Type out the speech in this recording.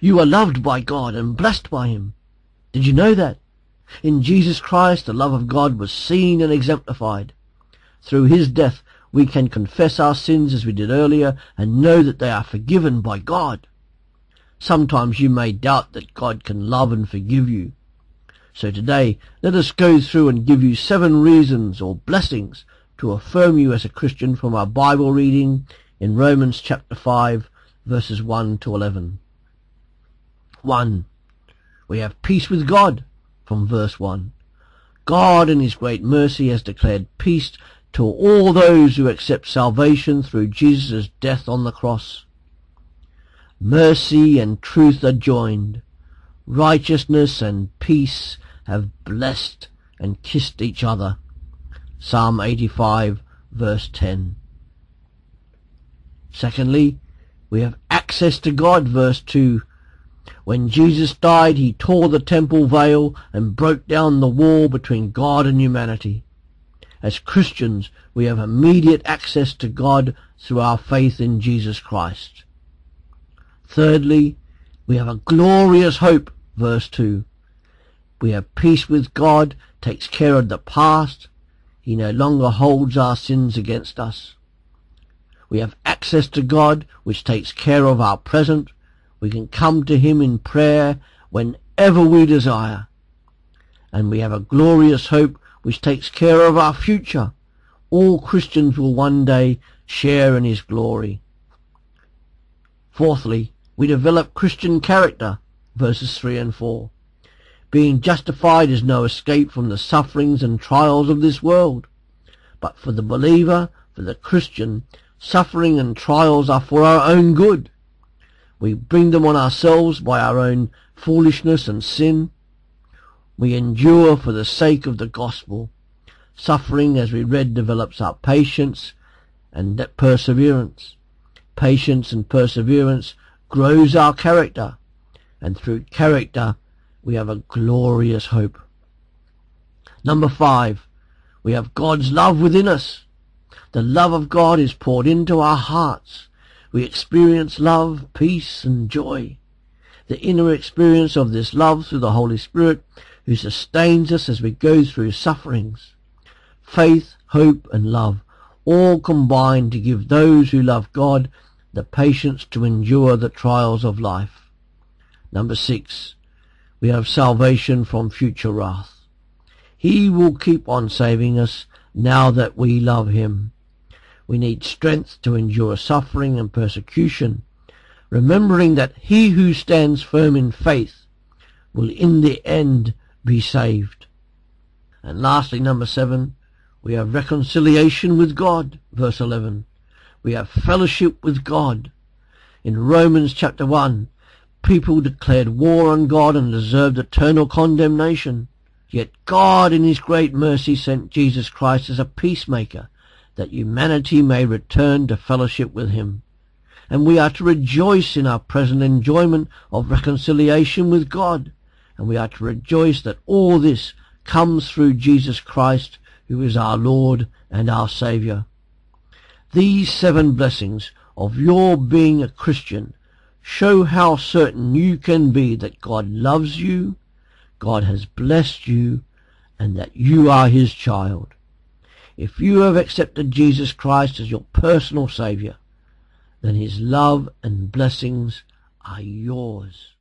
You are loved by God and blessed by Him. Did you know that? In Jesus Christ, the love of God was seen and exemplified. Through His death, we can confess our sins as we did earlier and know that they are forgiven by God. Sometimes you may doubt that God can love and forgive you. So today, let us go through and give you seven reasons or blessings to affirm you as a Christian from our Bible reading in Romans chapter 5 verses 1 to 11. 1. We have peace with God from verse 1. God in his great mercy has declared peace to all those who accept salvation through Jesus' death on the cross. Mercy and truth are joined. Righteousness and peace have blessed and kissed each other. Psalm 85 verse 10. Secondly, we have access to God, verse 2. When Jesus died, he tore the temple veil and broke down the wall between God and humanity. As Christians, we have immediate access to God through our faith in Jesus Christ. Thirdly, we have a glorious hope, verse 2. We have peace with God, takes care of the past. He no longer holds our sins against us. We have access to God, which takes care of our present. We can come to Him in prayer whenever we desire. And we have a glorious hope which takes care of our future. All Christians will one day share in His glory. Fourthly, we develop Christian character, verses 3 and 4. Being justified is no escape from the sufferings and trials of this world. But for the believer, for the Christian, suffering and trials are for our own good. We bring them on ourselves by our own foolishness and sin. We endure for the sake of the gospel. Suffering, as we read, develops our patience and perseverance. Patience and perseverance grows our character, and through character we have a glorious hope. Number five, we have God's love within us. The love of God is poured into our hearts. We experience love, peace, and joy. The inner experience of this love through the Holy Spirit who sustains us as we go through sufferings. Faith, hope, and love all combine to give those who love God the patience to endure the trials of life. Number six, we have salvation from future wrath. He will keep on saving us now that we love him. We need strength to endure suffering and persecution, remembering that he who stands firm in faith will in the end be saved. And lastly, number seven, we have reconciliation with God, verse 11. We have fellowship with God. In Romans chapter 1, people declared war on God and deserved eternal condemnation. Yet God in his great mercy sent Jesus Christ as a peacemaker that humanity may return to fellowship with him. And we are to rejoice in our present enjoyment of reconciliation with God. And we are to rejoice that all this comes through Jesus Christ, who is our Lord and our Saviour. These seven blessings of your being a Christian show how certain you can be that God loves you, God has blessed you, and that you are his child. If you have accepted Jesus Christ as your personal Saviour, then his love and blessings are yours.